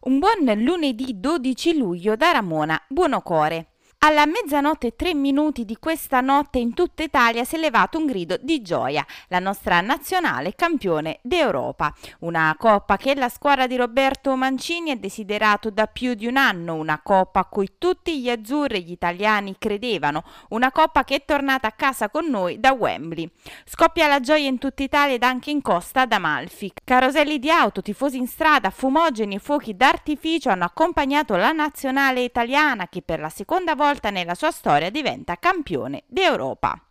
Un buon lunedì 12 luglio da Ramona Buonocore. Alla mezzanotte e tre minuti di questa notte in tutta Italia si è levato un grido di gioia. La nostra nazionale campione d'Europa. Una coppa che la squadra di Roberto Mancini ha desiderato da più di un anno, una coppa a cui tutti gli azzurri e gli italiani credevano, una coppa che è tornata a casa con noi da Wembley. Scoppia la gioia in tutta Italia ed anche in costa ad Amalfi. Caroselli di auto, tifosi in strada, fumogeni e fuochi d'artificio hanno accompagnato la nazionale italiana che per la seconda volta volta nella sua storia diventa campione d'Europa.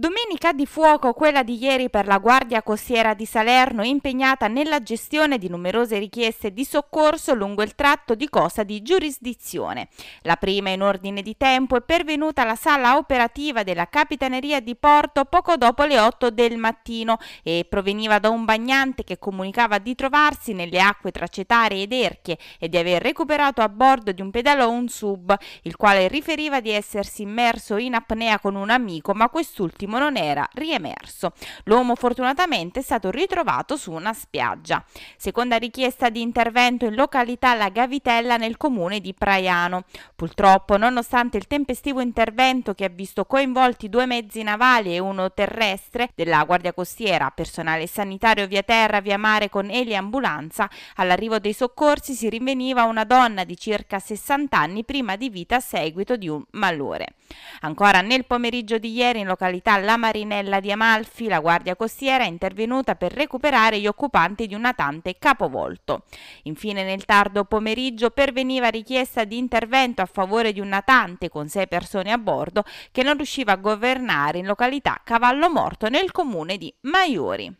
Domenica di fuoco, quella di ieri per la Guardia Costiera di Salerno, impegnata nella gestione di numerose richieste di soccorso lungo il tratto di costa di giurisdizione. La prima in ordine di tempo è pervenuta alla sala operativa della Capitaneria di Porto poco dopo le 8 del mattino e proveniva da un bagnante che comunicava di trovarsi nelle acque tra Cetare ed Erchie e di aver recuperato a bordo di un pedalò un sub, il quale riferiva di essersi immerso in apnea con un amico, ma quest'ultimo quest'ultimo non era riemerso. L'uomo fortunatamente è stato ritrovato su una spiaggia. Seconda richiesta di intervento in località La Gavitella nel comune di Praiano. Purtroppo, nonostante il tempestivo intervento che ha visto coinvolti due mezzi navali e uno terrestre della Guardia Costiera, personale sanitario via terra, via mare con eliambulanza, all'arrivo dei soccorsi si rinveniva una donna di circa 60 anni prima di vita a seguito di un malore. Ancora nel pomeriggio di ieri in località La Marinella di Amalfi, la Guardia Costiera è intervenuta per recuperare gli occupanti di un natante capovolto. Infine nel tardo pomeriggio perveniva richiesta di intervento a favore di un natante con sei persone a bordo che non riusciva a governare in località Cavallo Morto nel comune di Maiori.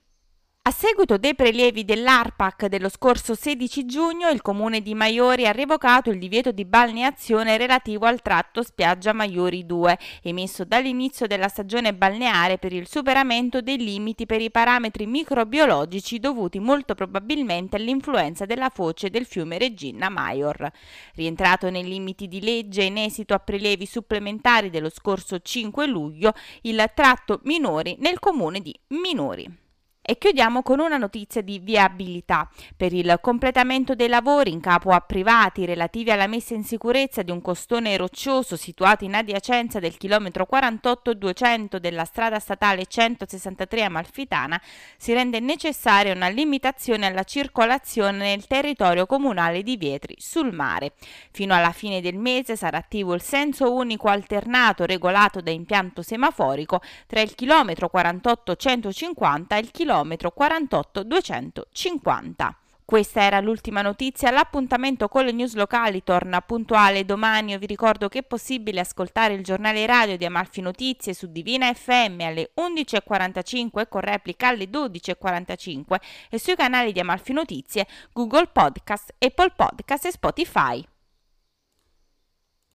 A seguito dei prelievi dell'ARPAC dello scorso 16 giugno, il comune di Maiori ha revocato il divieto di balneazione relativo al tratto spiaggia Maiori 2, emesso dall'inizio della stagione balneare per il superamento dei limiti per i parametri microbiologici dovuti molto probabilmente all'influenza della foce del fiume Regina Maior. Rientrato nei limiti di legge in esito a prelievi supplementari dello scorso 5 luglio, il tratto minori nel comune di Minori. E chiudiamo con una notizia di viabilità. Per il completamento dei lavori in capo a privati relativi alla messa in sicurezza di un costone roccioso situato in adiacenza del chilometro 48-200 della strada statale 163 Amalfitana, si rende necessaria una limitazione alla circolazione nel territorio comunale di Vietri sul mare. Fino alla fine del mese sarà attivo il senso unico alternato regolato da impianto semaforico tra il chilometro 48-150 e il chilometro chilometro 48 250. Questa era l'ultima notizia, l'appuntamento con le news locali torna puntuale domani, vi ricordo che è possibile ascoltare il giornale radio di Amalfi Notizie su Divina FM alle 11.45 con replica alle 12.45 e sui canali di Amalfi Notizie, Google Podcast, Apple Podcast e Spotify.